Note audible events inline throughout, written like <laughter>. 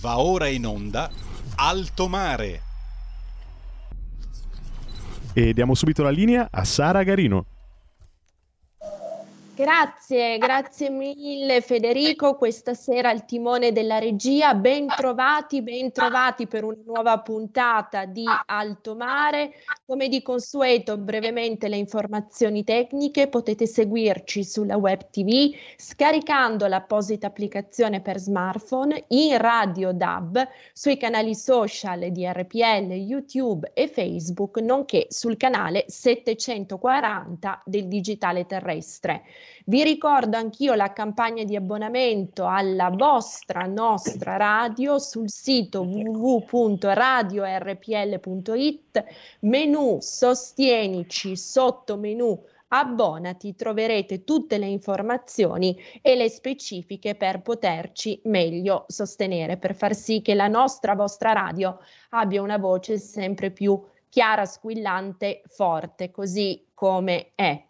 Va ora in onda Alto Mare. E diamo subito la linea a Sara Garino. Grazie, grazie mille Federico, questa sera al timone della regia, ben trovati, ben trovati per una nuova puntata di Alto Mare. Come di consueto, brevemente le informazioni tecniche, potete seguirci sulla web TV scaricando l'apposita applicazione per smartphone in radio DAB sui canali social di RPL, YouTube e Facebook, nonché sul canale 740 del digitale terrestre. Vi ricordo anch'io la campagna di abbonamento alla vostra nostra radio sul sito www.radiorpl.it, menu sostienici sotto menu abbonati troverete tutte le informazioni e le specifiche per poterci meglio sostenere, per far sì che la nostra vostra radio abbia una voce sempre più chiara, squillante, forte, così come è.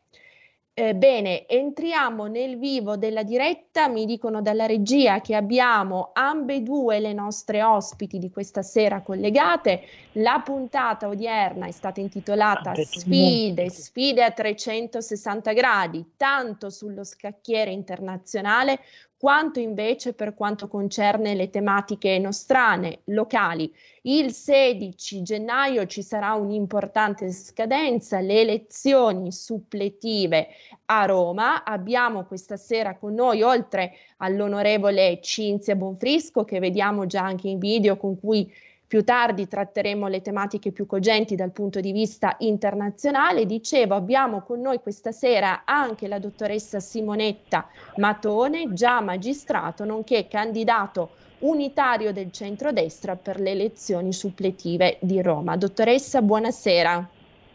Eh, bene, entriamo nel vivo della diretta. Mi dicono dalla regia che abbiamo ambedue le nostre ospiti di questa sera collegate. La puntata odierna è stata intitolata Sfide, sfide a 360 gradi, tanto sullo scacchiere internazionale quanto invece per quanto concerne le tematiche nostrane, locali. Il 16 gennaio ci sarà un'importante scadenza, le elezioni suppletive a Roma. Abbiamo questa sera con noi, oltre all'onorevole Cinzia Bonfrisco, che vediamo già anche in video, con cui più tardi tratteremo le tematiche più cogenti dal punto di vista internazionale. Dicevo, abbiamo con noi questa sera anche la dottoressa Simonetta Matone, già magistrato, nonché candidato unitario del centrodestra per le elezioni suppletive di Roma. Dottoressa, buonasera.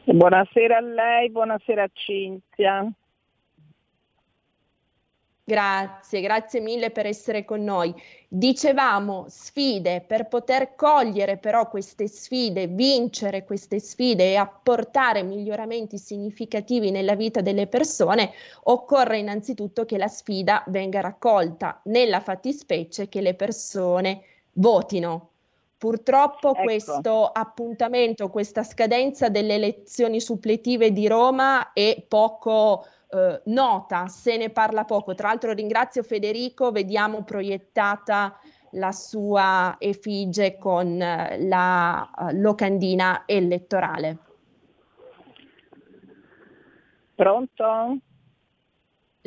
Buonasera a lei, buonasera a Cinzia. Grazie, grazie mille per essere con noi. Dicevamo sfide, per poter cogliere però queste sfide, vincere queste sfide e apportare miglioramenti significativi nella vita delle persone, occorre innanzitutto che la sfida venga raccolta, nella fattispecie che le persone votino. Purtroppo ecco. questo appuntamento, questa scadenza delle elezioni suppletive di Roma è poco eh, nota, se ne parla poco. Tra l'altro ringrazio Federico, vediamo proiettata la sua effigie con eh, la uh, locandina elettorale. Pronto?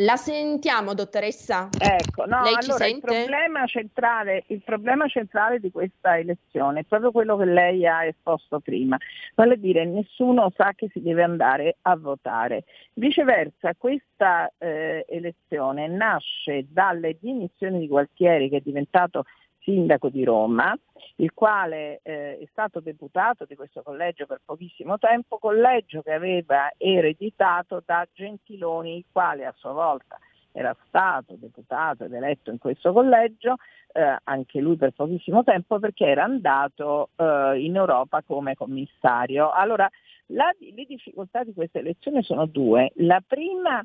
La sentiamo, dottoressa? Ecco, no, allora il problema, centrale, il problema centrale di questa elezione è proprio quello che lei ha esposto prima, vale a dire nessuno sa che si deve andare a votare. Viceversa, questa eh, elezione nasce dalle dimissioni di Gualtieri che è diventato sindaco di Roma, il quale eh, è stato deputato di questo collegio per pochissimo tempo, collegio che aveva ereditato da Gentiloni, il quale a sua volta era stato deputato ed eletto in questo collegio, eh, anche lui per pochissimo tempo, perché era andato eh, in Europa come commissario. Allora, la, le difficoltà di questa elezione sono due. La prima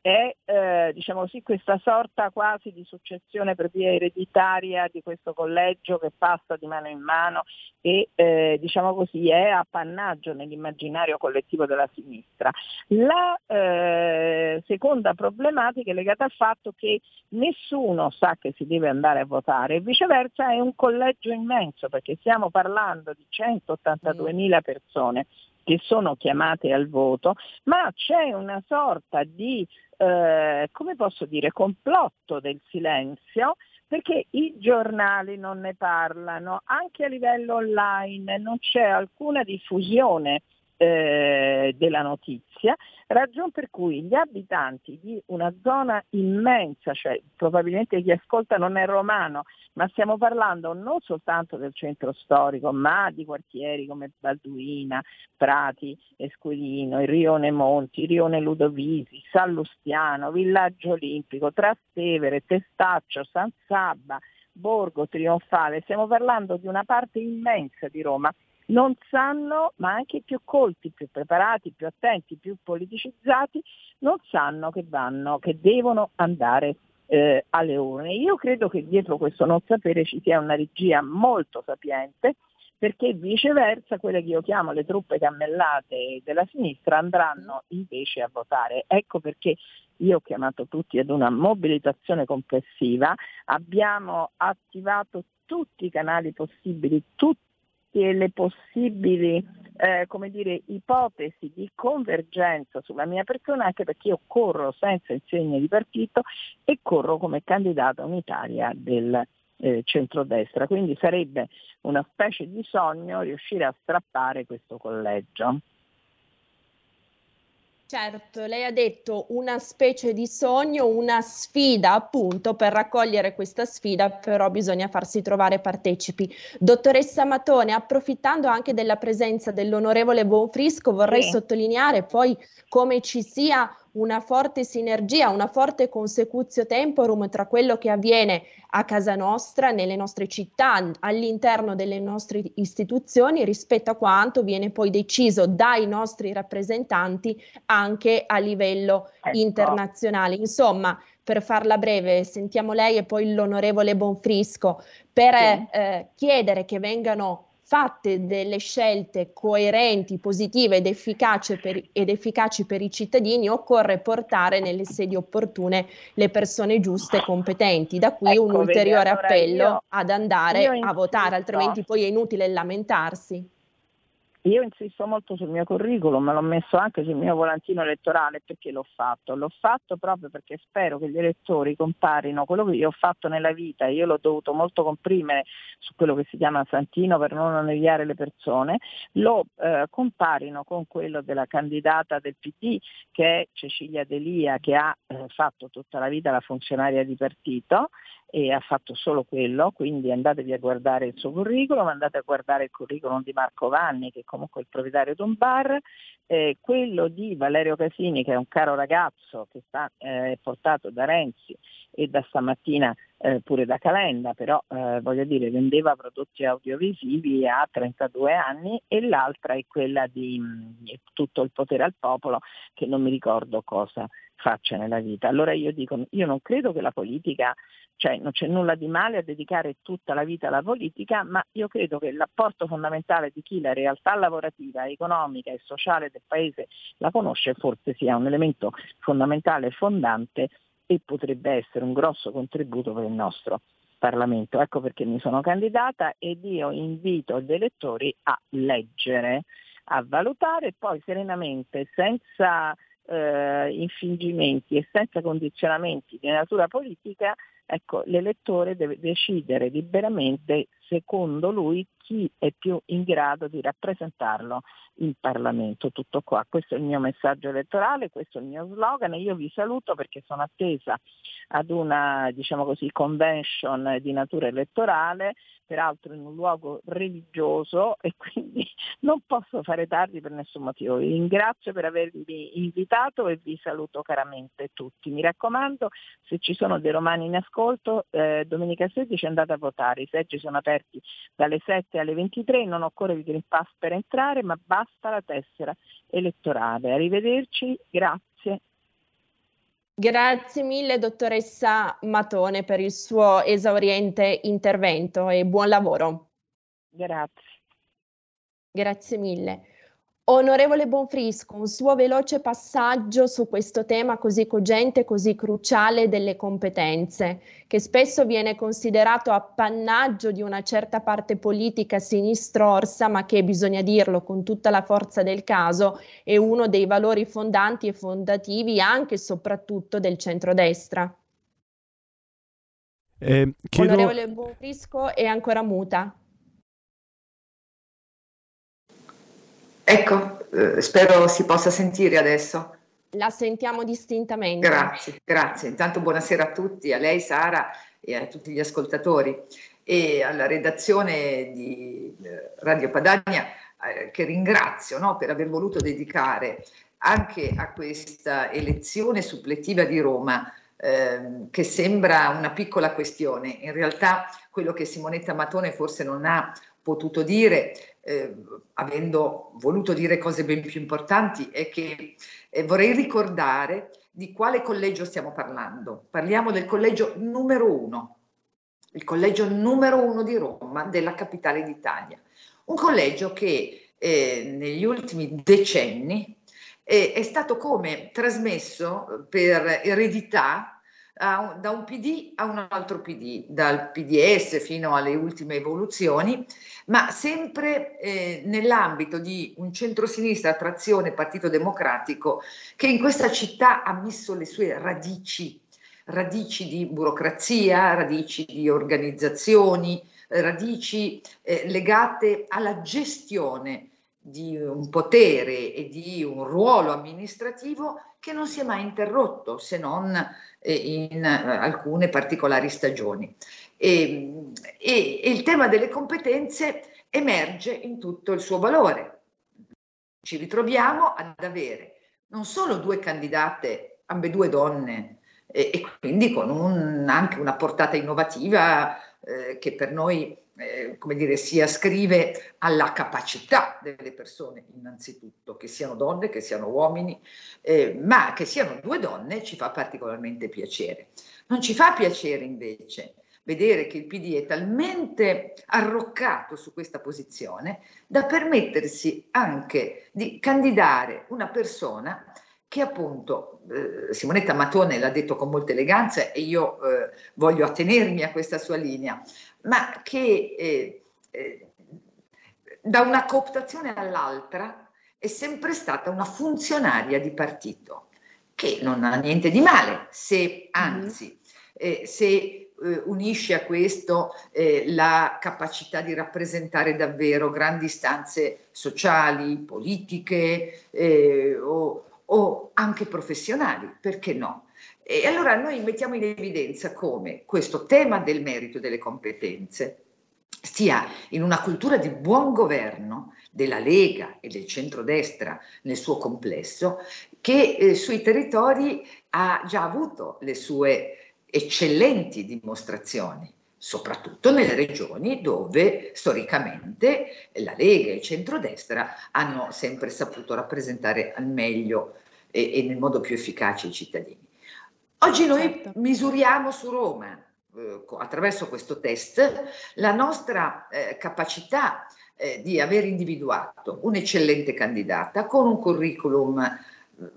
è eh, diciamo così, questa sorta quasi di successione per via ereditaria di questo collegio che passa di mano in mano e eh, diciamo così, è appannaggio nell'immaginario collettivo della sinistra. La eh, seconda problematica è legata al fatto che nessuno sa che si deve andare a votare e viceversa è un collegio immenso perché stiamo parlando di 182 mila persone che sono chiamate al voto, ma c'è una sorta di, eh, come posso dire, complotto del silenzio perché i giornali non ne parlano, anche a livello online non c'è alcuna diffusione eh, della notizia, ragion per cui gli abitanti di una zona immensa, cioè probabilmente chi ascolta non è romano, ma stiamo parlando non soltanto del centro storico, ma di quartieri come Balduina, Prati, Esquilino, il Rione Monti, il Rione Ludovisi, San Lustiano, Villaggio Olimpico, Trastevere, Testaccio, San Sabba, Borgo Trionfale, stiamo parlando di una parte immensa di Roma non sanno, ma anche i più colti, più preparati, più attenti, più politicizzati, non sanno che vanno, che devono andare eh, alle urne. Io credo che dietro questo non sapere ci sia una regia molto sapiente perché viceversa quelle che io chiamo le truppe cammellate della sinistra andranno invece a votare. Ecco perché io ho chiamato tutti ad una mobilitazione complessiva, abbiamo attivato tutti i canali possibili, tutte le possibili eh, come dire, ipotesi di convergenza sulla mia persona, anche perché io corro senza insegni di partito e corro come candidato unitaria del eh, centrodestra, quindi sarebbe una specie di sogno riuscire a strappare questo collegio. Certo, lei ha detto una specie di sogno, una sfida appunto, per raccogliere questa sfida però bisogna farsi trovare partecipi. Dottoressa Matone, approfittando anche della presenza dell'onorevole Bonfrisco, vorrei sì. sottolineare poi come ci sia una forte sinergia, una forte consecutio temporum tra quello che avviene a casa nostra, nelle nostre città, all'interno delle nostre istituzioni rispetto a quanto viene poi deciso dai nostri rappresentanti anche a livello ecco. internazionale. Insomma, per farla breve, sentiamo lei e poi l'onorevole Bonfrisco, per sì. eh, chiedere che vengano fatte delle scelte coerenti, positive ed efficaci, per, ed efficaci per i cittadini, occorre portare nelle sedi opportune le persone giuste e competenti. Da qui ecco, un ulteriore vedi, allora appello io, ad andare a votare, altrimenti poi è inutile lamentarsi. Io insisto molto sul mio curriculum, l'ho messo anche sul mio volantino elettorale perché l'ho fatto. L'ho fatto proprio perché spero che gli elettori comparino quello che io ho fatto nella vita. Io l'ho dovuto molto comprimere su quello che si chiama Santino per non annoiare le persone. Lo eh, comparino con quello della candidata del PD che è Cecilia Delia che ha eh, fatto tutta la vita la funzionaria di partito e ha fatto solo quello, quindi andatevi a guardare il suo curriculum, andate a guardare il curriculum di Marco Vanni, che è comunque il proprietario di un bar, eh, quello di Valerio Casini, che è un caro ragazzo che sta eh, portato da Renzi e da stamattina eh, pure da Calenda, però eh, voglio dire vendeva prodotti audiovisivi a 32 anni e l'altra è quella di mh, tutto il potere al popolo che non mi ricordo cosa faccia nella vita. Allora io dico, io non credo che la politica, cioè non c'è nulla di male a dedicare tutta la vita alla politica, ma io credo che l'apporto fondamentale di chi la realtà lavorativa, economica e sociale del paese la conosce forse sia un elemento fondamentale e fondante e potrebbe essere un grosso contributo per il nostro Parlamento. Ecco perché mi sono candidata ed io invito gli elettori a leggere, a valutare e poi serenamente, senza eh, infingimenti e senza condizionamenti di natura politica, ecco, l'elettore deve decidere liberamente, secondo lui, chi è più in grado di rappresentarlo in Parlamento. Tutto qua, questo è il mio messaggio elettorale, questo è il mio slogan e io vi saluto perché sono attesa ad una diciamo così, convention di natura elettorale, peraltro in un luogo religioso <laughs> e quindi non posso fare tardi per nessun motivo. Vi ringrazio per avermi invitato e vi saluto caramente tutti. Mi raccomando, se ci sono dei romani in ascolto, eh, domenica 16 andate a votare, i seggi sono aperti dalle 7 alle 23, non occorre il Green Pass per entrare, ma basta la tessera elettorale. Arrivederci, grazie. Grazie mille dottoressa Matone per il suo esauriente intervento e buon lavoro. Grazie. Grazie mille. Onorevole Bonfrisco, un suo veloce passaggio su questo tema così cogente, così cruciale delle competenze, che spesso viene considerato appannaggio di una certa parte politica sinistrorsa, ma che bisogna dirlo con tutta la forza del caso, è uno dei valori fondanti e fondativi anche e soprattutto del centrodestra. Eh, chiedo... Onorevole Bonfrisco è ancora muta. Ecco, eh, spero si possa sentire adesso. La sentiamo distintamente. Grazie, grazie. Intanto buonasera a tutti, a lei Sara e a tutti gli ascoltatori e alla redazione di eh, Radio Padania eh, che ringrazio no, per aver voluto dedicare anche a questa elezione supplettiva di Roma eh, che sembra una piccola questione. In realtà quello che Simonetta Matone forse non ha potuto dire, eh, avendo voluto dire cose ben più importanti, è che eh, vorrei ricordare di quale collegio stiamo parlando. Parliamo del collegio numero uno, il collegio numero uno di Roma, della capitale d'Italia. Un collegio che eh, negli ultimi decenni eh, è stato come trasmesso per eredità da un PD a un altro PD, dal PDS fino alle ultime evoluzioni, ma sempre eh, nell'ambito di un centrosinistra trazione Partito Democratico che in questa città ha messo le sue radici, radici di burocrazia, radici di organizzazioni, radici eh, legate alla gestione di un potere e di un ruolo amministrativo che non si è mai interrotto se non eh, in eh, alcune particolari stagioni. E, e, il tema delle competenze emerge in tutto il suo valore. Ci ritroviamo ad avere non solo due candidate, ambedue donne, e, e quindi con un, anche una portata innovativa eh, che per noi eh, come dire, si ascrive alla capacità delle persone innanzitutto, che siano donne, che siano uomini, eh, ma che siano due donne ci fa particolarmente piacere. Non ci fa piacere invece vedere che il PD è talmente arroccato su questa posizione da permettersi anche di candidare una persona che appunto eh, Simonetta Matone l'ha detto con molta eleganza e io eh, voglio attenermi a questa sua linea, ma che eh, eh, da una cooptazione all'altra è sempre stata una funzionaria di partito, che non ha niente di male, se anzi, eh, se eh, unisce a questo eh, la capacità di rappresentare davvero grandi istanze sociali, politiche eh, o, o anche professionali, perché no? E allora noi mettiamo in evidenza come questo tema del merito e delle competenze stia in una cultura di buon governo della Lega e del centrodestra nel suo complesso, che eh, sui territori ha già avuto le sue eccellenti dimostrazioni, soprattutto nelle regioni dove storicamente la Lega e il centrodestra hanno sempre saputo rappresentare al meglio e, e nel modo più efficace i cittadini. Oggi noi certo. misuriamo su Roma, eh, attraverso questo test, la nostra eh, capacità eh, di aver individuato un'eccellente candidata con un curriculum, eh,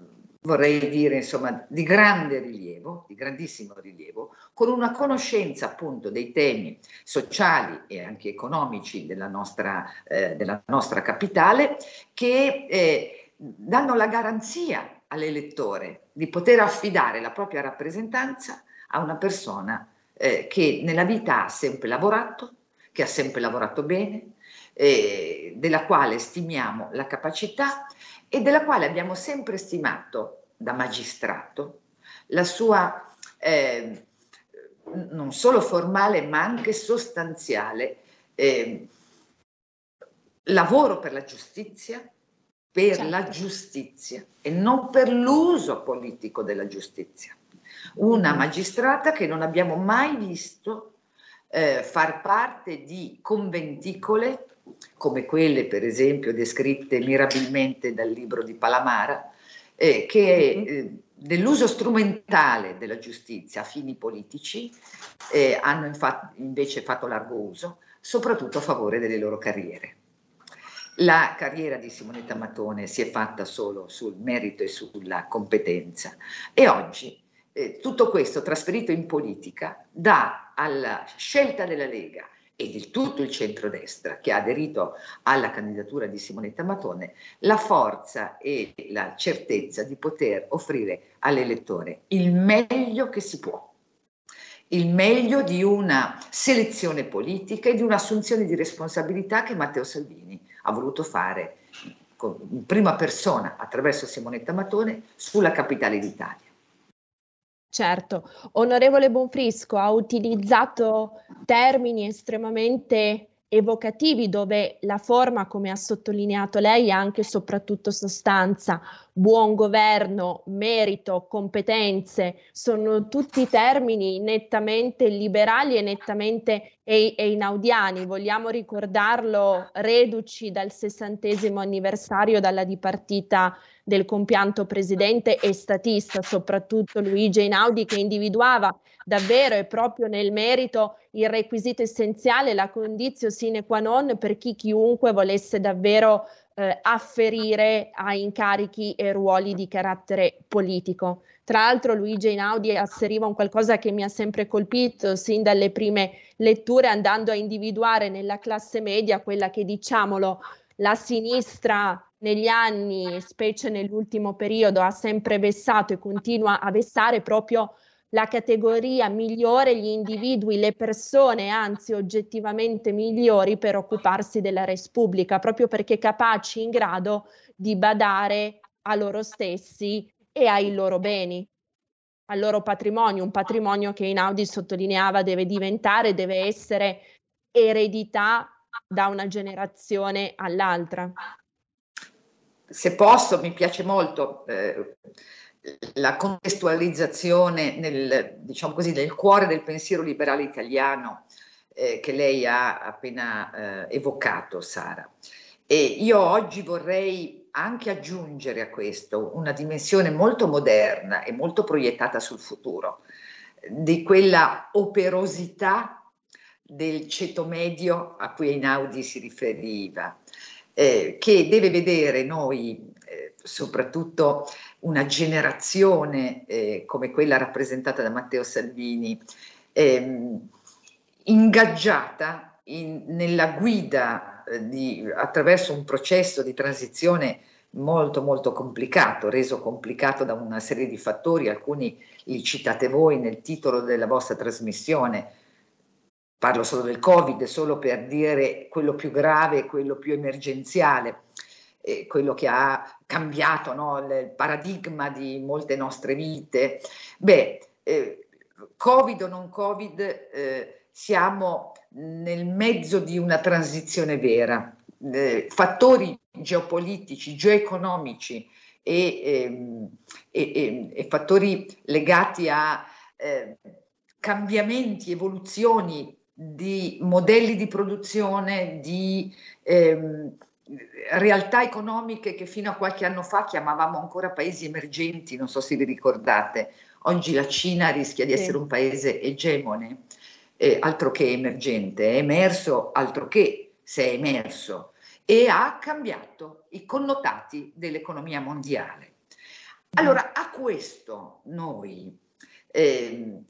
vorrei dire, insomma, di grande rilievo, di grandissimo rilievo, con una conoscenza appunto dei temi sociali e anche economici della nostra, eh, della nostra capitale, che eh, danno la garanzia all'elettore di poter affidare la propria rappresentanza a una persona eh, che nella vita ha sempre lavorato, che ha sempre lavorato bene, eh, della quale stimiamo la capacità e della quale abbiamo sempre stimato da magistrato la sua eh, non solo formale ma anche sostanziale eh, lavoro per la giustizia, per certo. la giustizia e non per l'uso politico della giustizia. Una magistrata che non abbiamo mai visto eh, far parte di conventicole come quelle per esempio descritte mirabilmente dal libro di Palamara, eh, che eh, dell'uso strumentale della giustizia a fini politici eh, hanno infatti, invece fatto largo uso, soprattutto a favore delle loro carriere. La carriera di Simonetta Matone si è fatta solo sul merito e sulla competenza. E oggi eh, tutto questo trasferito in politica dà alla scelta della Lega e di tutto il centrodestra che ha aderito alla candidatura di Simonetta Matone la forza e la certezza di poter offrire all'elettore il meglio che si può. Il meglio di una selezione politica e di un'assunzione di responsabilità che Matteo Salvini ha voluto fare in prima persona attraverso Simonetta Matone sulla capitale d'Italia. Certo, onorevole Bonfrisco ha utilizzato termini estremamente evocativi dove la forma, come ha sottolineato lei, è anche e soprattutto sostanza. Buon governo, merito, competenze, sono tutti termini nettamente liberali e nettamente e, e inaudiani. Vogliamo ricordarlo reduci dal sessantesimo anniversario dalla dipartita del compianto presidente e statista, soprattutto Luigi Einaudi, che individuava davvero e proprio nel merito il requisito essenziale, la condizio sine qua non per chi chiunque volesse davvero eh, afferire a incarichi e ruoli di carattere politico. Tra l'altro Luigi Einaudi asseriva un qualcosa che mi ha sempre colpito sin dalle prime letture andando a individuare nella classe media quella che diciamolo la sinistra negli anni, specie nell'ultimo periodo, ha sempre vessato e continua a vessare proprio la categoria migliore, gli individui, le persone, anzi oggettivamente migliori per occuparsi della res pubblica, proprio perché capaci in grado di badare a loro stessi e ai loro beni, al loro patrimonio, un patrimonio che Inaudi sottolineava deve diventare, deve essere eredità da una generazione all'altra. Se posso, mi piace molto eh, la contestualizzazione nel, diciamo così, nel cuore del pensiero liberale italiano eh, che lei ha appena eh, evocato, Sara. E io oggi vorrei anche aggiungere a questo una dimensione molto moderna e molto proiettata sul futuro, di quella operosità del ceto medio a cui Einaudi si riferiva, eh, che deve vedere noi, eh, soprattutto una generazione eh, come quella rappresentata da Matteo Salvini, ehm, ingaggiata in, nella guida eh, di, attraverso un processo di transizione molto molto complicato, reso complicato da una serie di fattori, alcuni li citate voi nel titolo della vostra trasmissione, parlo solo del Covid, solo per dire quello più grave, quello più emergenziale, eh, quello che ha cambiato no, il paradigma di molte nostre vite. Beh, eh, Covid o non Covid, eh, siamo nel mezzo di una transizione vera. Eh, fattori geopolitici, geoeconomici e, ehm, e, e, e fattori legati a eh, cambiamenti, evoluzioni di modelli di produzione, di ehm, realtà economiche che fino a qualche anno fa chiamavamo ancora paesi emergenti, non so se vi ricordate. Oggi la Cina rischia di essere un paese egemone, eh, altro che emergente, è emerso altro che se è emerso e ha cambiato i connotati dell'economia mondiale. Allora, a questo noi eh,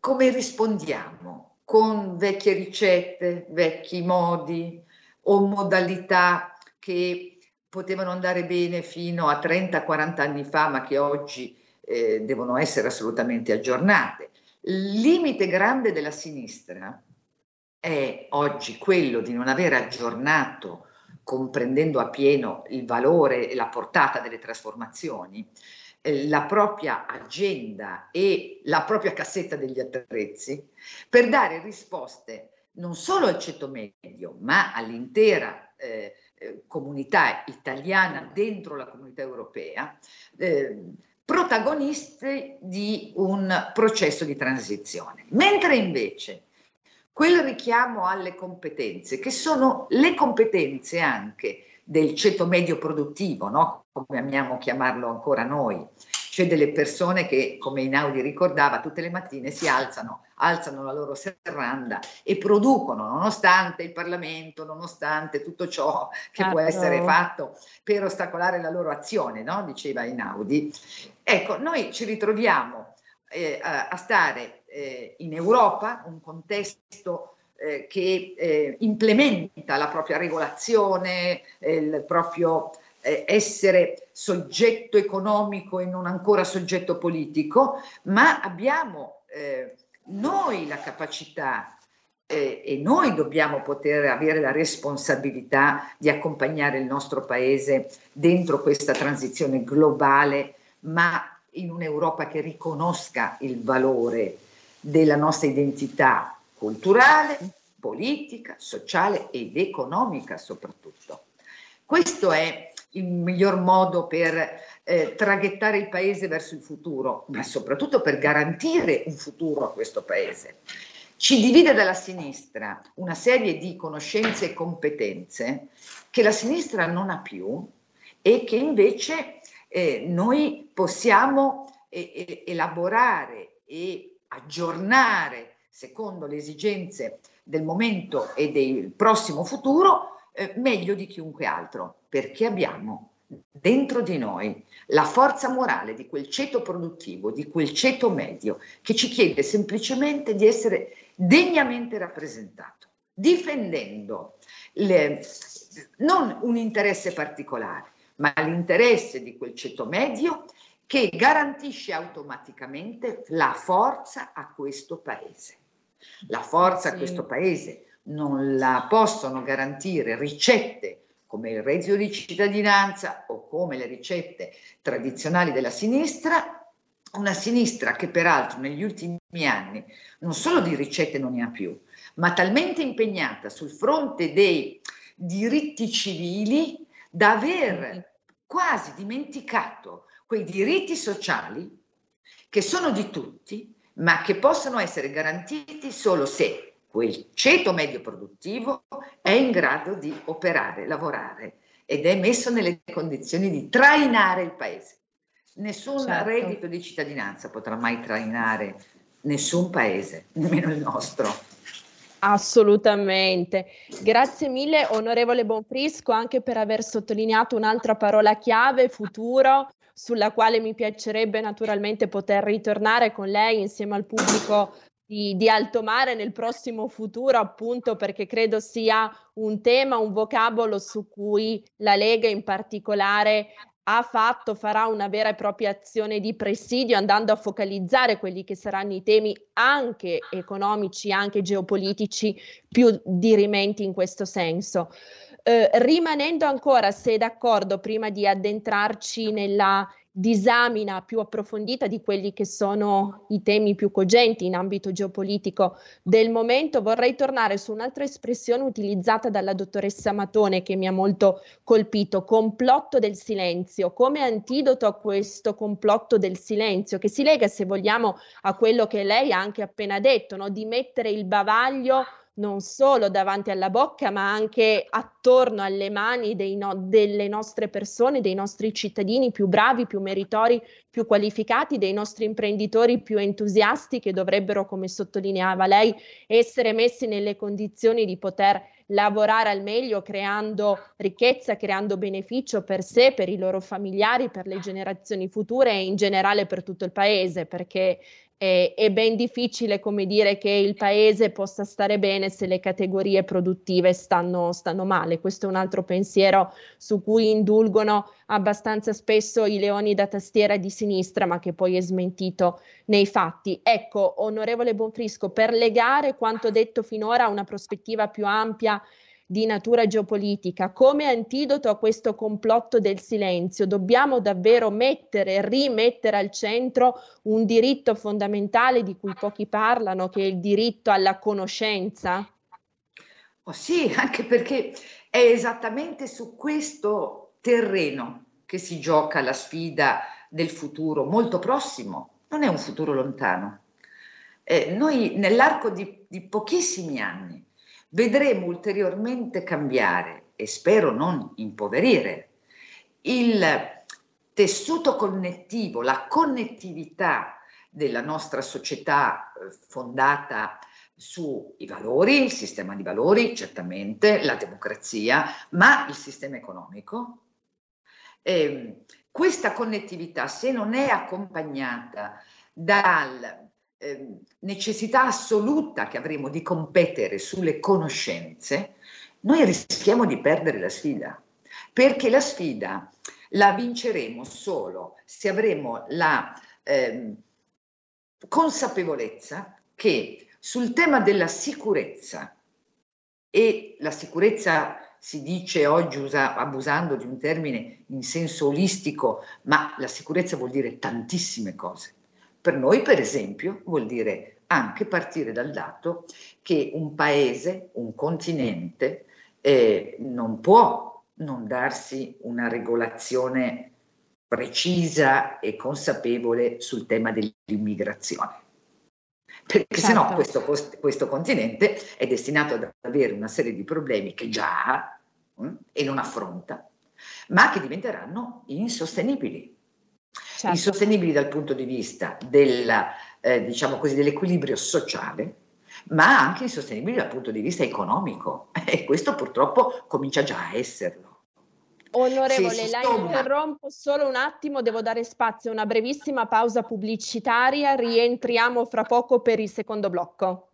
come rispondiamo? Con vecchie ricette, vecchi modi, o modalità che potevano andare bene fino a 30-40 anni fa, ma che oggi eh, devono essere assolutamente aggiornate. Il limite grande della sinistra è oggi quello di non aver aggiornato, comprendendo appieno il valore e la portata delle trasformazioni, eh, la propria agenda e la propria cassetta degli attrezzi per dare risposte non solo al ceto medio, ma all'intera eh, eh, comunità italiana dentro la comunità europea, eh, protagonisti di un processo di transizione. Mentre invece quel richiamo alle competenze, che sono le competenze anche del ceto medio produttivo, no? come amiamo chiamarlo ancora noi, cioè delle persone che, come Inaudi ricordava, tutte le mattine si alzano, alzano la loro serranda e producono, nonostante il Parlamento, nonostante tutto ciò che certo. può essere fatto per ostacolare la loro azione, no? diceva Inaudi. Ecco, noi ci ritroviamo eh, a, a, stare eh, in Europa, un contesto eh, che eh, implementa la propria regolazione, eh, il proprio eh, essere soggetto economico e non ancora soggetto politico, ma abbiamo eh, noi la capacità eh, e noi dobbiamo poter avere la responsabilità di accompagnare il nostro paese dentro questa transizione globale, ma in un'Europa che riconosca il valore della nostra identità culturale, politica, sociale ed economica soprattutto. Questo è il miglior modo per eh, traghettare il paese verso il futuro, ma soprattutto per garantire un futuro a questo paese. Ci divide dalla sinistra una serie di conoscenze e competenze che la sinistra non ha più e che invece eh, noi possiamo eh, elaborare e aggiornare secondo le esigenze del momento e del prossimo futuro eh, meglio di chiunque altro, perché abbiamo dentro di noi la forza morale di quel ceto produttivo, di quel ceto medio, che ci chiede semplicemente di essere degnamente rappresentato, difendendo le, non un interesse particolare, ma l'interesse di quel ceto medio che garantisce automaticamente la forza a questo paese. La forza sì. a questo paese non la possono garantire ricette come il reddito di cittadinanza o come le ricette tradizionali della sinistra, una sinistra che peraltro negli ultimi anni non solo di ricette non ne ha più, ma talmente impegnata sul fronte dei diritti civili da aver quasi dimenticato quei diritti sociali che sono di tutti, ma che possono essere garantiti solo se quel ceto medio produttivo è in grado di operare, lavorare ed è messo nelle condizioni di trainare il paese. Nessun certo. reddito di cittadinanza potrà mai trainare nessun paese, nemmeno il nostro. Assolutamente. Grazie mille onorevole Bonfrisco anche per aver sottolineato un'altra parola chiave, futuro, sulla quale mi piacerebbe naturalmente poter ritornare con lei insieme al pubblico di, di, alto mare nel prossimo futuro, appunto perché credo sia un tema, un vocabolo su cui la Lega in particolare ha fatto, farà una vera e propria azione di presidio andando a focalizzare quelli che saranno i temi anche economici, anche geopolitici più dirimenti in questo senso. Eh, rimanendo ancora, se d'accordo, prima di addentrarci nella disamina più approfondita di quelli che sono i temi più cogenti in ambito geopolitico del momento, vorrei tornare su un'altra espressione utilizzata dalla dottoressa Matone che mi ha molto colpito, complotto del silenzio, come antidoto a questo complotto del silenzio che si lega, se vogliamo, a quello che lei ha anche appena detto, no? di mettere il bavaglio non solo davanti alla bocca, ma anche attorno alle mani no- delle nostre persone, dei nostri cittadini più bravi, più meritori, più qualificati, dei nostri imprenditori più entusiasti che dovrebbero, come sottolineava lei, essere messi nelle condizioni di poter lavorare al meglio creando ricchezza, creando beneficio per sé, per i loro familiari, per le generazioni future e in generale per tutto il paese, perché è, è ben difficile, come dire, che il paese possa stare bene se le categorie produttive stanno, stanno male. Questo è un altro pensiero su cui indulgono abbastanza spesso i leoni da tastiera di sinistra, ma che poi è smentito nei fatti. Ecco, onorevole Bonfrisco, per legare quanto detto finora a una prospettiva più ampia di natura geopolitica, come antidoto a questo complotto del silenzio, dobbiamo davvero mettere, rimettere al centro un diritto fondamentale di cui pochi parlano, che è il diritto alla conoscenza? Oh sì, <laughs> anche perché è esattamente su questo terreno che si gioca la sfida del futuro molto prossimo, non è un futuro lontano. Eh, noi nell'arco di, di pochissimi anni vedremo ulteriormente cambiare e spero non impoverire il tessuto connettivo, la connettività della nostra società eh, fondata sui valori, il sistema di valori, certamente, la democrazia, ma il sistema economico. Eh, questa connettività, se non è accompagnata dal eh, necessità assoluta che avremo di competere sulle conoscenze, noi rischiamo di perdere la sfida, perché la sfida la vinceremo solo se avremo la eh, consapevolezza che sul tema della sicurezza, e la sicurezza si dice oggi usa, abusando di un termine in senso olistico, ma la sicurezza vuol dire tantissime cose per noi, per esempio, vuol dire anche partire dal dato che un paese, un continente, eh, non può non darsi una regolazione precisa e consapevole sul tema dell'immigrazione. Perché certo. se no questo, questo, continente è destinato ad avere una serie di problemi che già ha mh, hm, e non affronta, ma che diventeranno insostenibili. Certo. Insostenibili dal punto di vista della, eh, diciamo così, dell'equilibrio sociale, ma anche insostenibili dal punto di vista economico. <laughs> E questo purtroppo comincia già a esserlo. Onorevole, la interrompo solo un attimo, devo dare spazio a una brevissima pausa pubblicitaria, rientriamo fra poco per il secondo blocco.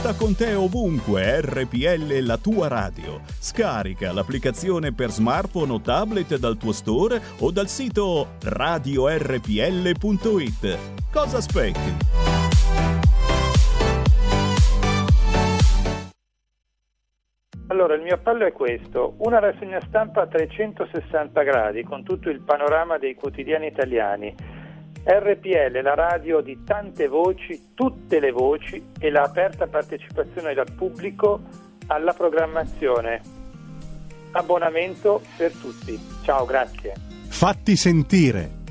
Porta con te ovunque RPL la tua radio. Scarica l'applicazione per smartphone o tablet dal tuo store o dal sito radiorpl.it. Cosa aspetti? Allora, il mio appello è questo, una rassegna stampa a 360 gradi con tutto il panorama dei quotidiani italiani RPL, la radio di tante voci, tutte le voci e l'aperta partecipazione dal pubblico alla programmazione. Abbonamento per tutti. Ciao, grazie. Fatti sentire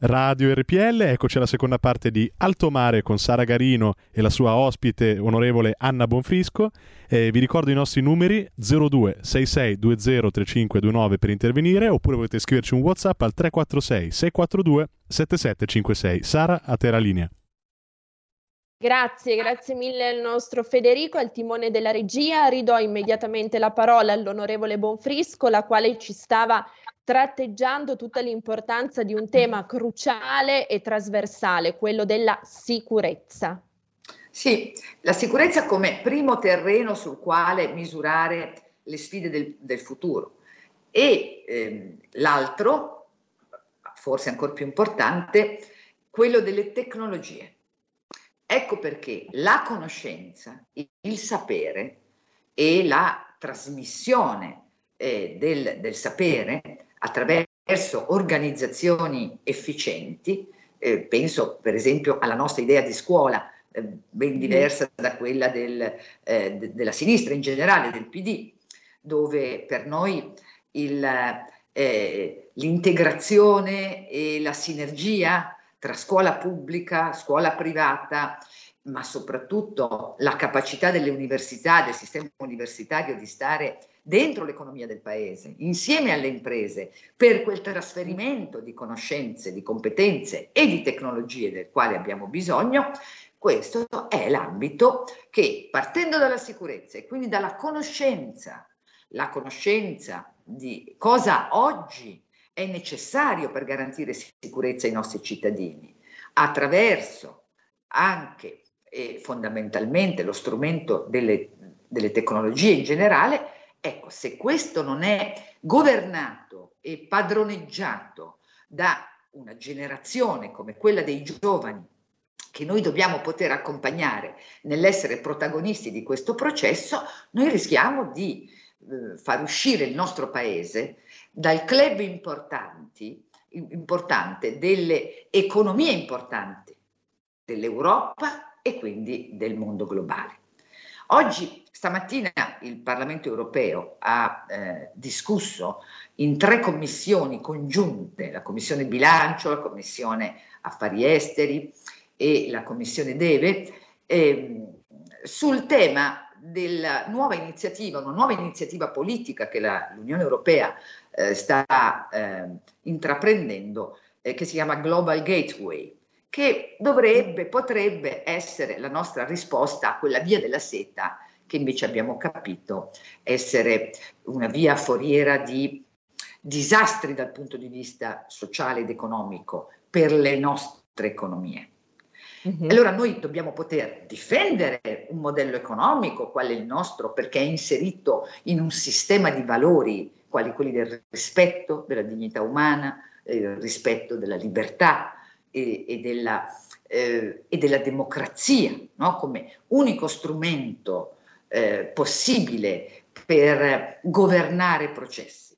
Radio RPL, eccoci alla seconda parte di Alto Mare con Sara Garino e la sua ospite onorevole Anna Bonfrisco. Eh, vi ricordo i nostri numeri 02 66 20 3529 per intervenire oppure potete scriverci un WhatsApp al 346 642 7756. Sara, a te la linea. Grazie, grazie mille al nostro Federico, al timone della regia. Ridò immediatamente la parola all'onorevole Bonfrisco, la quale ci stava tratteggiando tutta l'importanza di un tema cruciale e trasversale, quello della sicurezza. Sì, la sicurezza come primo terreno sul quale misurare le sfide del, del futuro e ehm, l'altro, forse ancora più importante, quello delle tecnologie. Ecco perché la conoscenza, il sapere e la trasmissione eh, del, del, sapere attraverso organizzazioni efficienti, eh, penso per esempio alla nostra idea di scuola, eh, ben mm. diversa da quella del, eh, de, della sinistra in generale, del PD, dove per noi il, eh, l'integrazione e la sinergia tra scuola pubblica, scuola privata, ma soprattutto la capacità delle università, del sistema universitario di stare dentro l'economia del paese, insieme alle imprese, per quel trasferimento di conoscenze, di competenze e di tecnologie del quale abbiamo bisogno, questo è l'ambito che partendo dalla sicurezza e quindi dalla conoscenza, la conoscenza di cosa oggi è necessario per garantire sicurezza ai nostri cittadini, attraverso anche e fondamentalmente lo strumento delle, delle tecnologie in generale, ecco, se questo non è governato e padroneggiato da una generazione come quella dei giovani che noi dobbiamo poter accompagnare nell'essere protagonisti di questo processo, noi rischiamo di eh, far uscire il nostro paese dal club importante delle economie importanti dell'Europa e quindi del mondo globale. Oggi Stamattina il Parlamento europeo ha eh, discusso in tre commissioni congiunte, la Commissione Bilancio, la Commissione Affari Esteri e la Commissione Deve, eh, sul tema della nuova iniziativa, una nuova iniziativa politica che la, l'Unione Europea eh, sta eh, intraprendendo, eh, che si chiama Global Gateway, che dovrebbe, potrebbe essere la nostra risposta a quella via della seta che invece abbiamo capito essere una via foriera di disastri dal punto di vista sociale ed economico per le nostre economie. Mm-hmm. Allora noi dobbiamo poter difendere un modello economico, quale il nostro, perché è inserito in un sistema di valori, quali quelli del rispetto della dignità umana, del rispetto della libertà e, e, della, eh, e della, democrazia, no? come unico strumento eh, possibile per governare processi.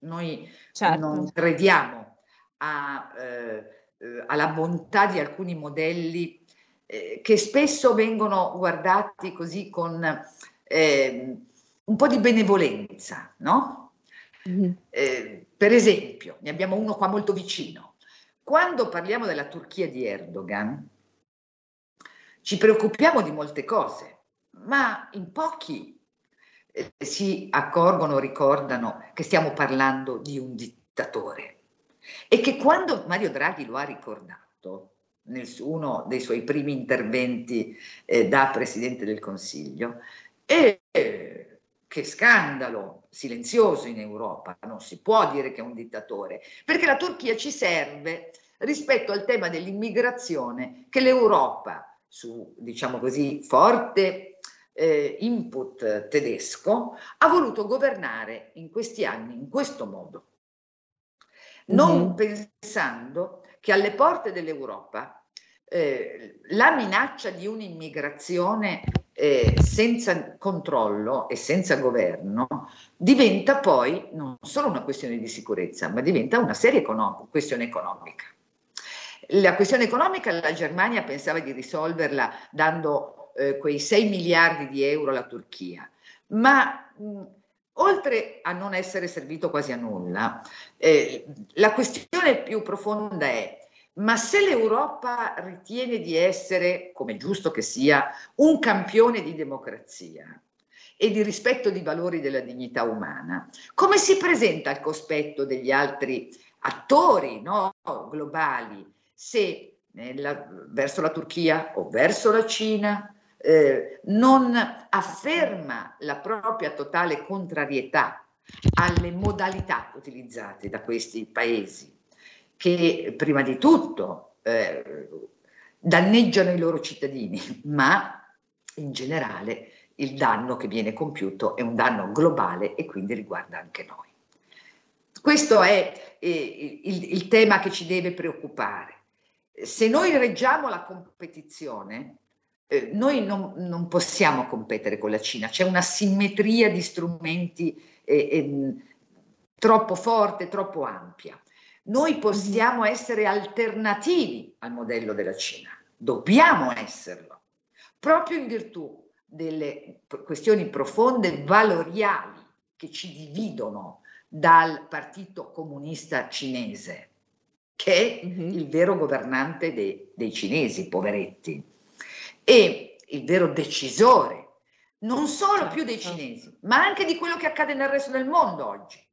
Noi certo. non crediamo a, eh, eh, alla bontà di alcuni modelli eh, che spesso vengono guardati così con eh, un po' di benevolenza, no? Mm-hmm. per esempio, ne abbiamo uno qua molto vicino. Quando parliamo della Turchia di Erdogan, ci preoccupiamo di molte cose ma in pochi eh, si accorgono, ricordano che stiamo parlando di un dittatore e che quando Mario Draghi lo ha ricordato nel uno dei suoi primi interventi eh, da Presidente del Consiglio, eh, che scandalo silenzioso in Europa, non si può dire che è un dittatore, perché la Turchia ci serve rispetto al tema dell'immigrazione che l'Europa, su diciamo così forte eh, input tedesco, ha voluto governare in questi anni in questo modo, non mm-hmm. pensando che alle porte dell'Europa eh, la minaccia di un'immigrazione eh, senza controllo e senza governo diventa poi non solo una questione di sicurezza, ma diventa una seria econom- questione economica. La questione economica la Germania pensava di risolverla dando eh, quei 6 miliardi di euro alla Turchia, ma mh, oltre a non essere servito quasi a nulla, eh, la questione più profonda è ma se l'Europa ritiene di essere, come giusto che sia, un campione di democrazia e di rispetto di valori della dignità umana, come si presenta al cospetto degli altri attori no, globali? Se nella, verso la Turchia o verso la Cina eh, non afferma la propria totale contrarietà alle modalità utilizzate da questi paesi, che prima di tutto eh, danneggiano i loro cittadini, ma in generale il danno che viene compiuto è un danno globale e quindi riguarda anche noi. Questo è eh, il, il tema che ci deve preoccupare. Se noi reggiamo la competizione, eh, noi non, non, possiamo competere con la Cina, c'è una simmetria di strumenti eh, eh, troppo forte, troppo ampia. Noi possiamo essere alternativi al modello della Cina, dobbiamo esserlo, proprio in virtù delle questioni profonde valoriali che ci dividono dal Partito Comunista Cinese, che è il vero governante dei, dei cinesi, poveretti e il vero decisore, non solo certo. più dei cinesi, ma anche di quello che accade nel resto del mondo oggi.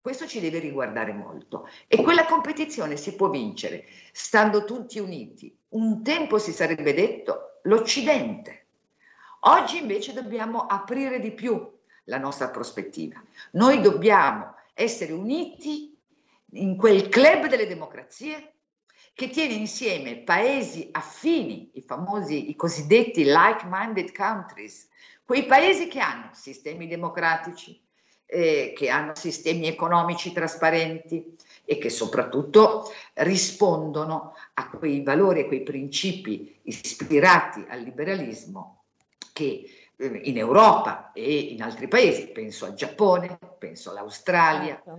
Questo ci deve riguardare molto e quella competizione si può vincere stando tutti uniti. Un tempo si sarebbe detto l'Occidente. Oggi invece dobbiamo aprire di più la nostra prospettiva. Noi dobbiamo essere uniti in quel club delle democrazie che tiene insieme paesi affini, i famosi, i cosiddetti like-minded countries, quei paesi che hanno sistemi democratici, eh, che hanno sistemi economici trasparenti e che soprattutto rispondono a quei valori e quei principi ispirati al liberalismo che eh, in Europa e in altri paesi, penso al Giappone, penso all'Australia, certo.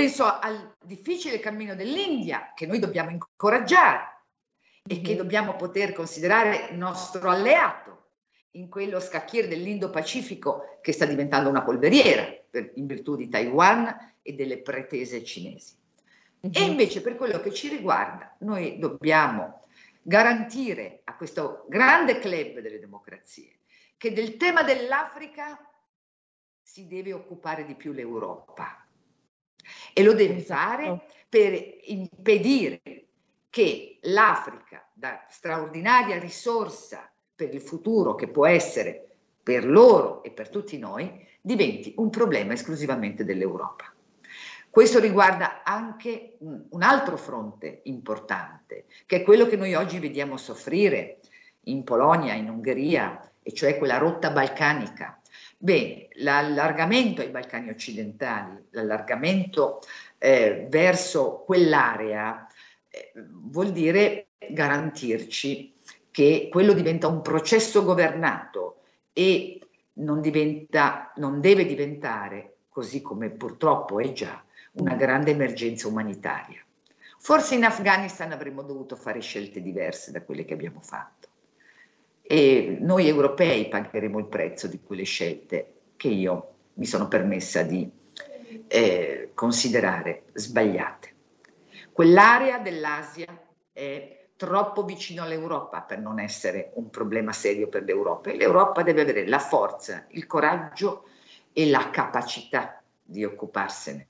Penso al difficile cammino dell'India che noi dobbiamo incoraggiare e che mhm. dobbiamo poter considerare nostro alleato in quello scacchiere dell'Indo-Pacifico che sta diventando una polveriera per, in virtù di Taiwan e delle pretese cinesi. E invece per quello che ci riguarda, noi dobbiamo garantire a questo grande club delle democrazie che del tema dell'Africa si deve occupare di più l'Europa e lo deve fare per impedire che l'Africa, da straordinaria risorsa per il futuro che può essere per loro e per tutti noi, diventi un problema esclusivamente dell'Europa. Questo riguarda anche un altro fronte importante, che è quello che noi oggi vediamo soffrire in Polonia, in Ungheria, e cioè quella rotta balcanica. Bene, l'allargamento ai Balcani occidentali, l'allargamento eh, verso quell'area eh, vuol dire garantirci che quello diventa un processo governato e non, diventa, non deve diventare, così come purtroppo è già, una grande emergenza umanitaria. Forse in Afghanistan avremmo dovuto fare scelte diverse da quelle che abbiamo fatto e noi europei pagheremo il prezzo di quelle scelte che io mi sono permessa di eh, considerare sbagliate. Quell'area dell'Asia è troppo vicino all'Europa per non essere un problema serio per l'Europa e l'Europa deve avere la forza, il coraggio e la capacità di occuparsene.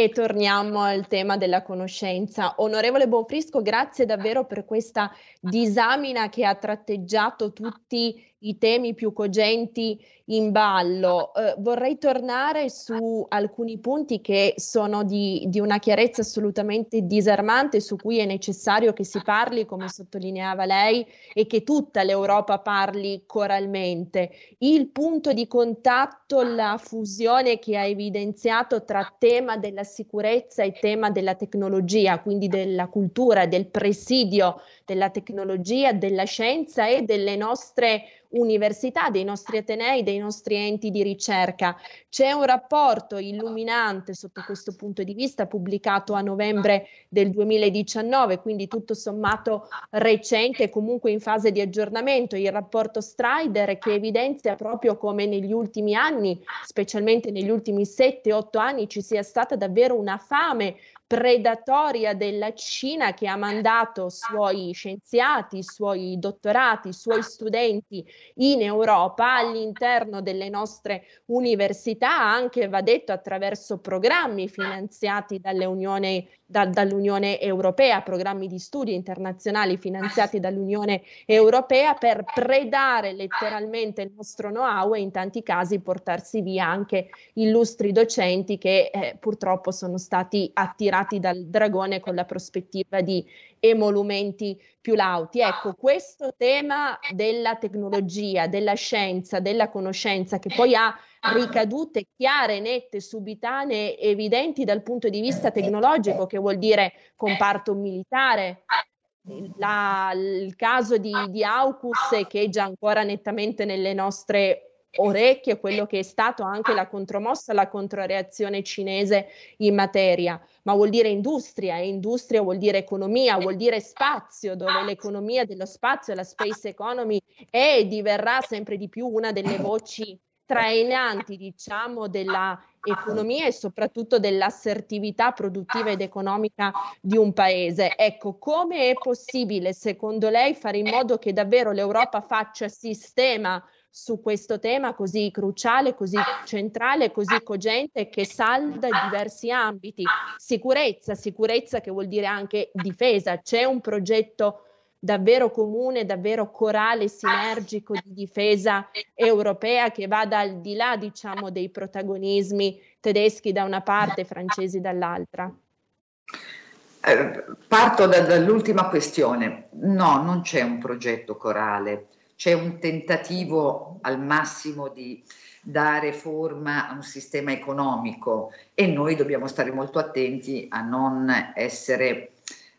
E torniamo al tema della conoscenza. Onorevole Bonfrisco, grazie davvero per questa disamina che ha tratteggiato tutti i temi più cogenti in ballo. Eh, vorrei tornare su alcuni punti che sono di, di, una chiarezza assolutamente disarmante, su cui è necessario che si parli, come sottolineava lei, e che tutta l'Europa parli coralmente. Il punto di contatto, la fusione che ha evidenziato tra tema della sicurezza e tema della tecnologia, quindi della cultura, del presidio della tecnologia, della scienza e delle nostre università, dei nostri atenei, dei nostri enti di ricerca. C'è un rapporto illuminante sotto questo punto di vista pubblicato a novembre del 2019, quindi tutto sommato recente, comunque in fase di aggiornamento, il rapporto Strider che evidenzia proprio come negli ultimi anni, specialmente negli ultimi 7-8 anni, ci sia stata davvero una fame predatoria della Cina che ha mandato suoi scienziati, suoi dottorati, suoi studenti in Europa all'interno delle nostre università, anche va detto attraverso programmi finanziati da, dall'Unione Europea, programmi di studio internazionali finanziati dall'Unione Europea per predare letteralmente il nostro know-how e in tanti casi portarsi via anche illustri docenti che eh, purtroppo sono stati attirati tirati dal dragone con la prospettiva di emolumenti più lauti. Ecco, questo tema della tecnologia, della scienza, della conoscenza, che poi ha ricadute chiare, nette, subitanee, evidenti dal punto di vista tecnologico, che vuol dire comparto militare, la, il caso di, di Aucus echeggia ancora nettamente nelle nostre orecchie quello che è stato anche la contromossa, la controreazione cinese in materia, ma vuol dire industria e industria vuol dire economia, vuol dire spazio, dove l'economia dello spazio, la space economy è e diverrà sempre di più una delle <coughs> voci trainanti, diciamo, dell'economia e soprattutto dell'assertività produttiva ed economica di un paese. Ecco, come è possibile, secondo lei, fare in modo che davvero l'Europa faccia sistema su questo tema così cruciale, così centrale, così cogente che salda diversi ambiti. Sicurezza, sicurezza che vuol dire anche difesa. C'è un progetto davvero comune, davvero corale, sinergico di difesa europea che vada al di là, diciamo, dei protagonismi tedeschi da una parte e francesi dall'altra? Eh, parto da, dall'ultima questione. No, non c'è un progetto corale c'è un tentativo al massimo di dare forma a un sistema economico e noi dobbiamo stare molto attenti a non essere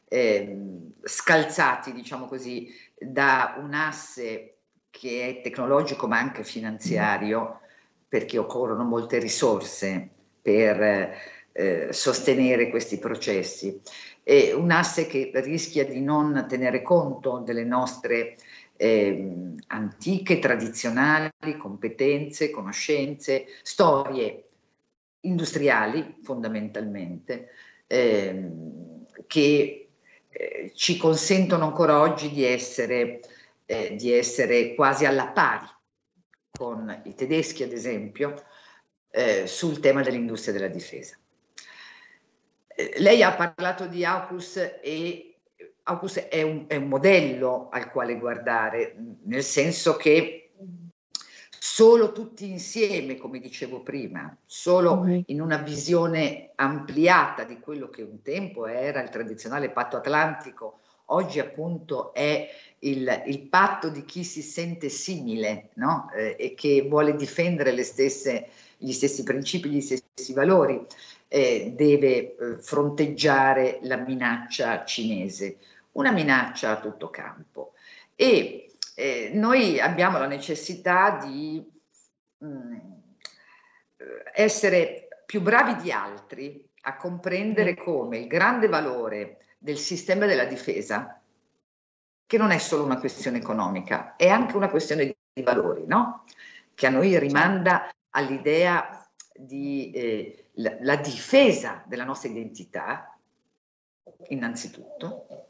eh, scalzati, diciamo così, da un asse che è tecnologico ma anche finanziario, perché occorrono molte risorse per eh, sostenere questi processi. E un asse che rischia di non tenere conto delle nostre eh, antiche, tradizionali, competenze, conoscenze, storie industriali fondamentalmente, eh, che eh, ci consentono ancora oggi di essere, eh, di essere quasi alla pari con i tedeschi, ad esempio, eh, sul tema dell'industria della difesa. Eh, lei ha parlato di AUKUS e AUKUS è un, è un modello al quale guardare, nel senso che solo tutti insieme, come dicevo prima, solo in una visione ampliata di quello che un tempo era il tradizionale patto atlantico, oggi appunto è il, il patto di chi si sente simile no? eh, e che vuole difendere stesse, gli stessi principi, gli stessi valori, eh, deve eh, fronteggiare la minaccia cinese una minaccia a tutto campo. E eh, noi abbiamo la necessità di mh, mm, essere più bravi di altri a comprendere mm. come il grande valore del sistema della difesa, che non è solo una questione economica, è anche una questione di valori, no? che a noi rimanda all'idea di eh, la, la difesa della nostra identità, innanzitutto,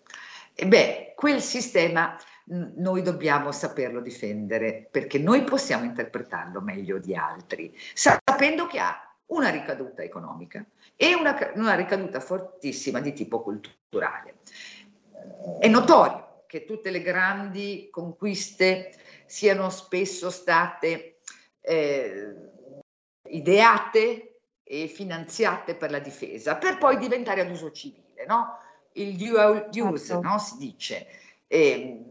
e beh, quel sistema noi dobbiamo saperlo difendere perché noi possiamo interpretarlo meglio di altri, sapendo che ha una ricaduta economica e una, una ricaduta fortissima di tipo culturale. È notorio che tutte le grandi conquiste siano spesso state eh, ideate e finanziate per la difesa, per poi diventare ad uso civile, no? Il dual use, certo. no? si dice. E,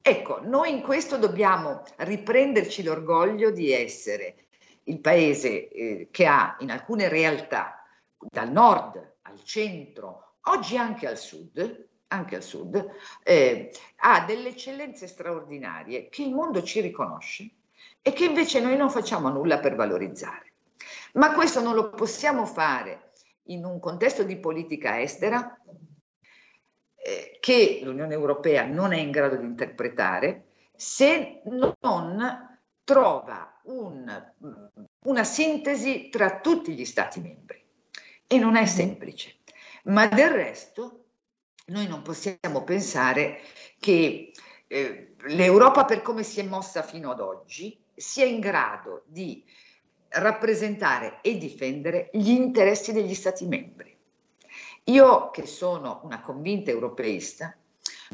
ecco, noi in questo dobbiamo riprenderci l'orgoglio di essere il paese eh, che ha in alcune realtà, dal nord al centro, oggi anche al sud, anche al sud, eh, ha delle eccellenze straordinarie che il mondo ci riconosce e che invece noi non facciamo nulla per valorizzare. Ma questo non lo possiamo fare in un contesto di politica estera eh, che l'Unione Europea non è in grado di interpretare se non trova un, una sintesi tra tutti gli Stati membri. E non è semplice. Ma del resto noi non possiamo pensare che eh, l'Europa, per come si è mossa fino ad oggi, sia in grado di rappresentare e difendere gli interessi degli Stati membri. Io che sono una convinta europeista,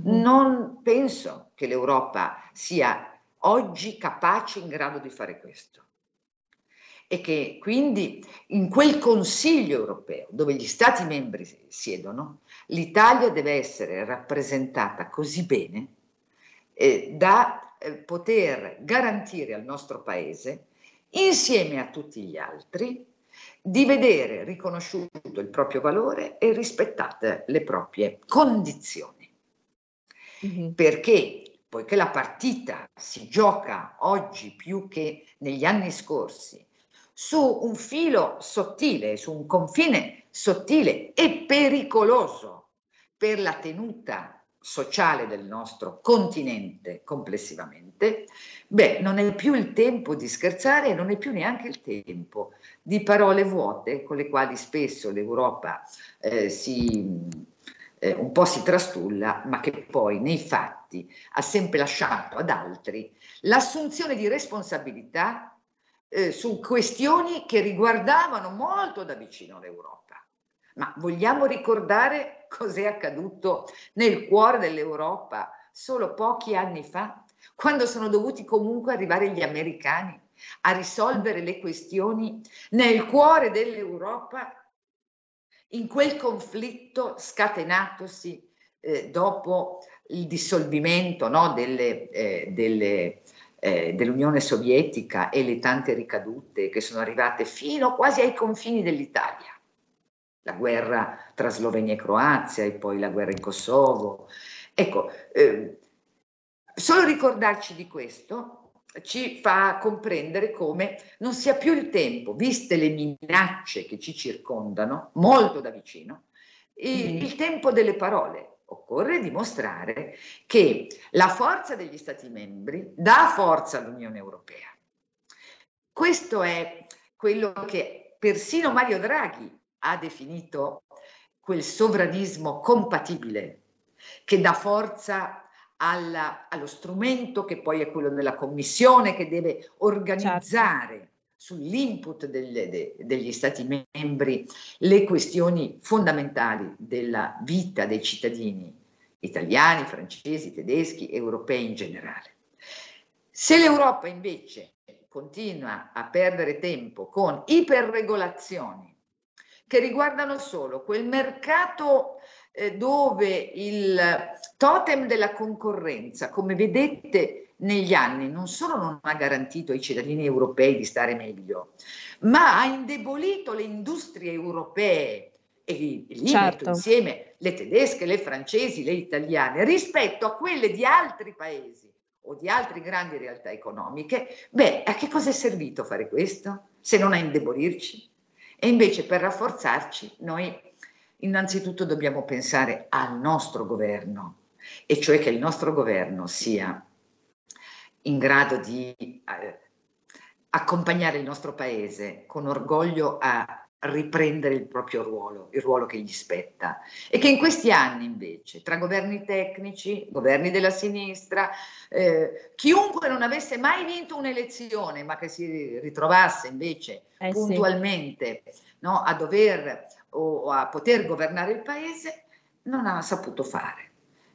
mm. non penso che l'Europa sia oggi capace in grado di fare questo. E che quindi in quel Consiglio europeo dove gli Stati membri siedono, l'Italia deve essere rappresentata così bene eh, da eh, poter garantire al nostro Paese, insieme a tutti gli altri, di vedere riconosciuto il proprio valore e rispettate le proprie condizioni. Mm-hmm. Perché poiché la partita si gioca oggi più che negli anni scorsi su un filo sottile, su un confine sottile e pericoloso per la tenuta sociale del nostro continente complessivamente, beh, non è più il tempo di scherzare e non è più neanche il tempo di parole vuote con le quali spesso l'Europa eh, si, eh, un po' si trastulla, ma che poi nei fatti ha sempre lasciato ad altri l'assunzione di responsabilità eh, su questioni che riguardavano molto da vicino l'Europa. Ma vogliamo ricordare cos'è accaduto nel cuore dell'Europa solo pochi anni fa, quando sono dovuti comunque arrivare gli americani a risolvere le questioni nel cuore dell'Europa, in quel conflitto scatenatosi eh, dopo il dissolvimento no, delle, eh, delle, eh, dell'Unione Sovietica e le tante ricadute che sono arrivate fino quasi ai confini dell'Italia la guerra tra Slovenia e Croazia e poi la guerra in Kosovo. Ecco, eh, solo ricordarci di questo ci fa comprendere come non sia più il tempo, viste le minacce che ci circondano molto da vicino, il, mm. il tempo delle parole. occorre dimostrare che la forza degli Stati membri dà forza all'Unione Europea. Questo è quello che persino Mario Draghi ha definito quel sovranismo compatibile che dà forza alla, allo strumento che poi è quello della commissione che deve organizzare certo. sull'input delle, de, degli Stati membri le questioni fondamentali della vita dei cittadini italiani, francesi, tedeschi, europei in generale. Se l'Europa invece continua a perdere tempo con iperregolazioni che riguardano solo quel mercato eh, dove il totem della concorrenza, come vedete negli anni, non solo non ha garantito ai cittadini europei di stare meglio, ma ha indebolito le industrie europee e lì certo. metto insieme le tedesche, le francesi, le italiane, rispetto a quelle di altri paesi o di altre grandi realtà economiche, beh, a che cosa è servito fare questo se non a indebolirci? E invece per rafforzarci noi innanzitutto dobbiamo pensare al nostro governo, e cioè che il nostro governo sia in grado di eh, accompagnare il nostro paese con orgoglio a riprendere il proprio ruolo, il ruolo che gli spetta e che in questi anni invece tra governi tecnici, governi della sinistra, eh, chiunque non avesse mai vinto un'elezione ma che si ritrovasse invece eh puntualmente sì. no, a dover o a poter governare il paese, non ha saputo fare.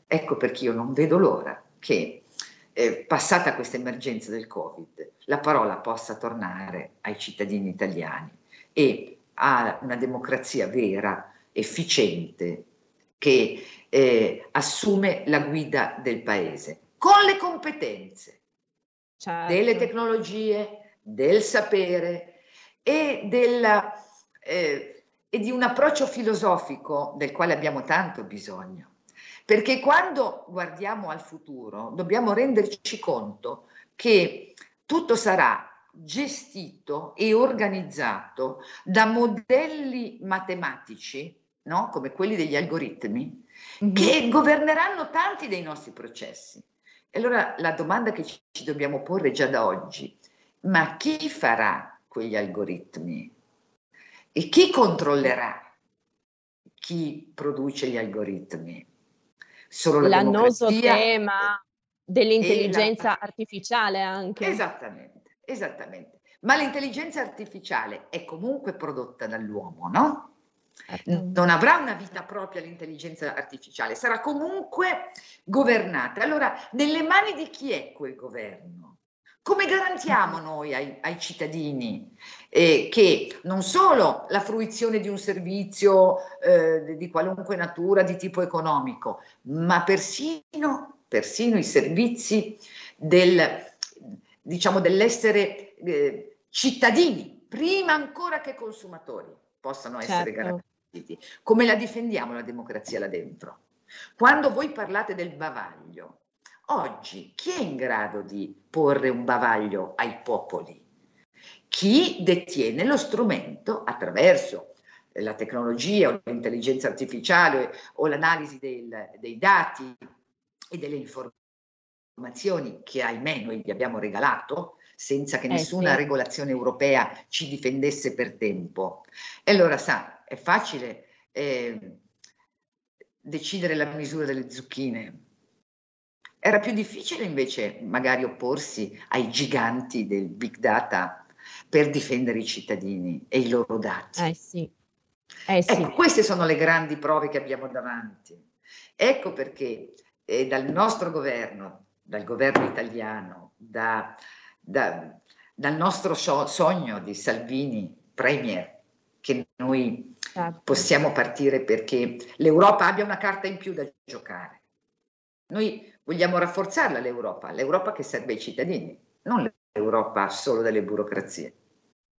Ecco perché io non vedo l'ora che eh, passata questa emergenza del Covid, la parola possa tornare ai cittadini italiani e a una democrazia vera, efficiente, che eh, assume la guida del paese, con le competenze certo. delle tecnologie, del sapere e, della, eh, e di un approccio filosofico del quale abbiamo tanto bisogno. Perché quando guardiamo al futuro dobbiamo renderci conto che tutto sarà gestito e organizzato da modelli matematici, no? come quelli degli algoritmi, mm-hmm. che governeranno tanti dei nostri processi. E allora la domanda che ci, ci dobbiamo porre già da oggi, ma chi farà quegli algoritmi? E chi controllerà chi produce gli algoritmi? Solo la L'annoso tema dell'intelligenza la... artificiale anche. Esattamente. Esattamente. Ma l'intelligenza artificiale è comunque prodotta dall'uomo, no? Certo. Non avrà una vita propria l'intelligenza artificiale, sarà comunque governata. Allora, nelle mani di chi è quel governo? Come garantiamo noi ai, ai cittadini eh, che non solo la fruizione di un servizio eh, di qualunque natura, di tipo economico, ma persino, persino i servizi del, diciamo, dell'essere eh, cittadini, prima ancora che consumatori, possano essere certo. garantiti. Come la difendiamo la democrazia là dentro? Quando voi parlate del bavaglio, oggi chi è in grado di porre un bavaglio ai popoli? Chi detiene lo strumento attraverso la tecnologia o l'intelligenza artificiale o l'analisi del, dei dati e delle informazioni informazioni che ahimè noi gli abbiamo regalato senza che eh, nessuna sì. regolazione europea ci difendesse per tempo. E allora sa, è facile eh, decidere la misura delle zucchine. Era più difficile invece magari opporsi ai giganti del big data per difendere i cittadini e i loro dati. Eh sì. Eh sì. Ecco, queste sono le grandi prove che abbiamo davanti. Ecco perché eh, dal nostro governo, dal governo italiano, da, da, dal nostro so- sogno di Salvini Premier, che noi certo. possiamo partire perché l'Europa abbia una carta in più da giocare. Noi vogliamo rafforzarla l'Europa, l'Europa che serve ai cittadini, non l'Europa solo delle burocrazie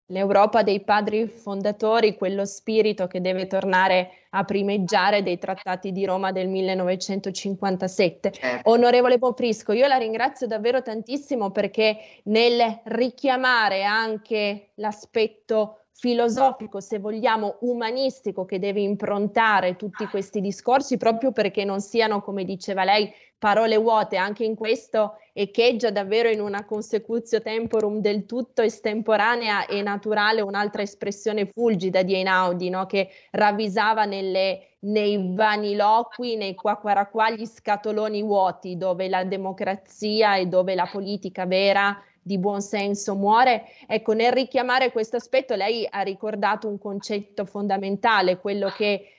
l'Europa dei padri fondatori, quello spirito che deve tornare a primeggiare dei trattati di Roma del 1957. Certo. Onorevole Poprisco, io la ringrazio davvero tantissimo perché nel richiamare anche l'aspetto filosofico, se vogliamo, umanistico che deve improntare tutti questi discorsi proprio perché non siano, come diceva lei, parole vuote. Anche in questo echeggia davvero in una consecutio temporum del tutto estemporanea e naturale un'altra espressione fulgida di Einaudi, no? che ravvisava nelle, nei vaniloqui, nei quaquaraquà, gli scatoloni vuoti dove la democrazia e dove la politica vera di buon senso muore. Ecco, nel richiamare questo aspetto lei ha ricordato un concetto fondamentale, quello che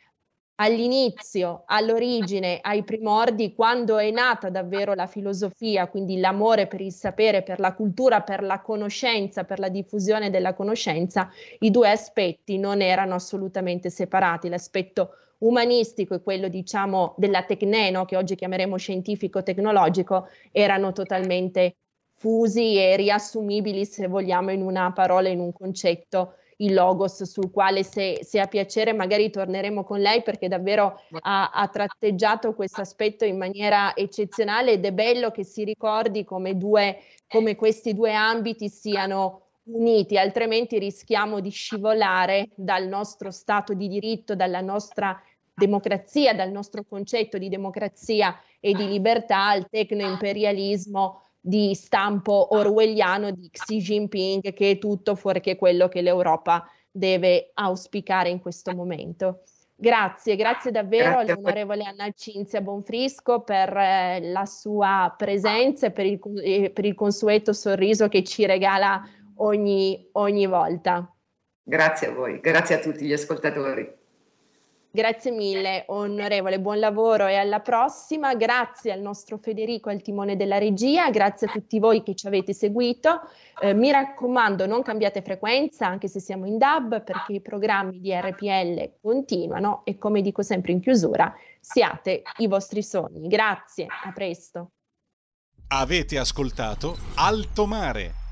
all'inizio, all'origine, ai primordi, quando è nata davvero la filosofia, quindi l'amore per il sapere, per la cultura, per la conoscenza, per la diffusione della conoscenza, i due aspetti non erano assolutamente separati. L'aspetto umanistico e quello, diciamo, della tecneno, che oggi chiameremo scientifico-tecnologico, erano totalmente fusi e riassumibili, se vogliamo, in una parola, in un concetto, il logos, sul quale se, se a piacere magari torneremo con lei perché davvero ha, ha tratteggiato questo aspetto in maniera eccezionale ed è bello che si ricordi come, due, come questi due ambiti siano uniti, altrimenti rischiamo di scivolare dal nostro Stato di diritto, dalla nostra democrazia, dal nostro concetto di democrazia e di libertà al tecnoimperialismo di stampo orwelliano di Xi Jinping che è tutto fuorché quello che l'Europa deve auspicare in questo momento. Grazie, grazie davvero grazie all'onorevole Anna Cinzia Bonfrisco per eh, la sua presenza e per il, eh, per il, consueto sorriso che ci regala ogni, ogni volta. Grazie a voi, grazie a tutti gli ascoltatori. Grazie mille, onorevole, buon lavoro e alla prossima. Grazie al nostro Federico al timone della regia, grazie a tutti voi che ci avete seguito. Eh, mi raccomando, non cambiate frequenza, anche se siamo in DAB, perché i programmi di RPL continuano e come dico sempre in chiusura, siate i vostri sogni. Grazie, a presto. Avete ascoltato Alto Mare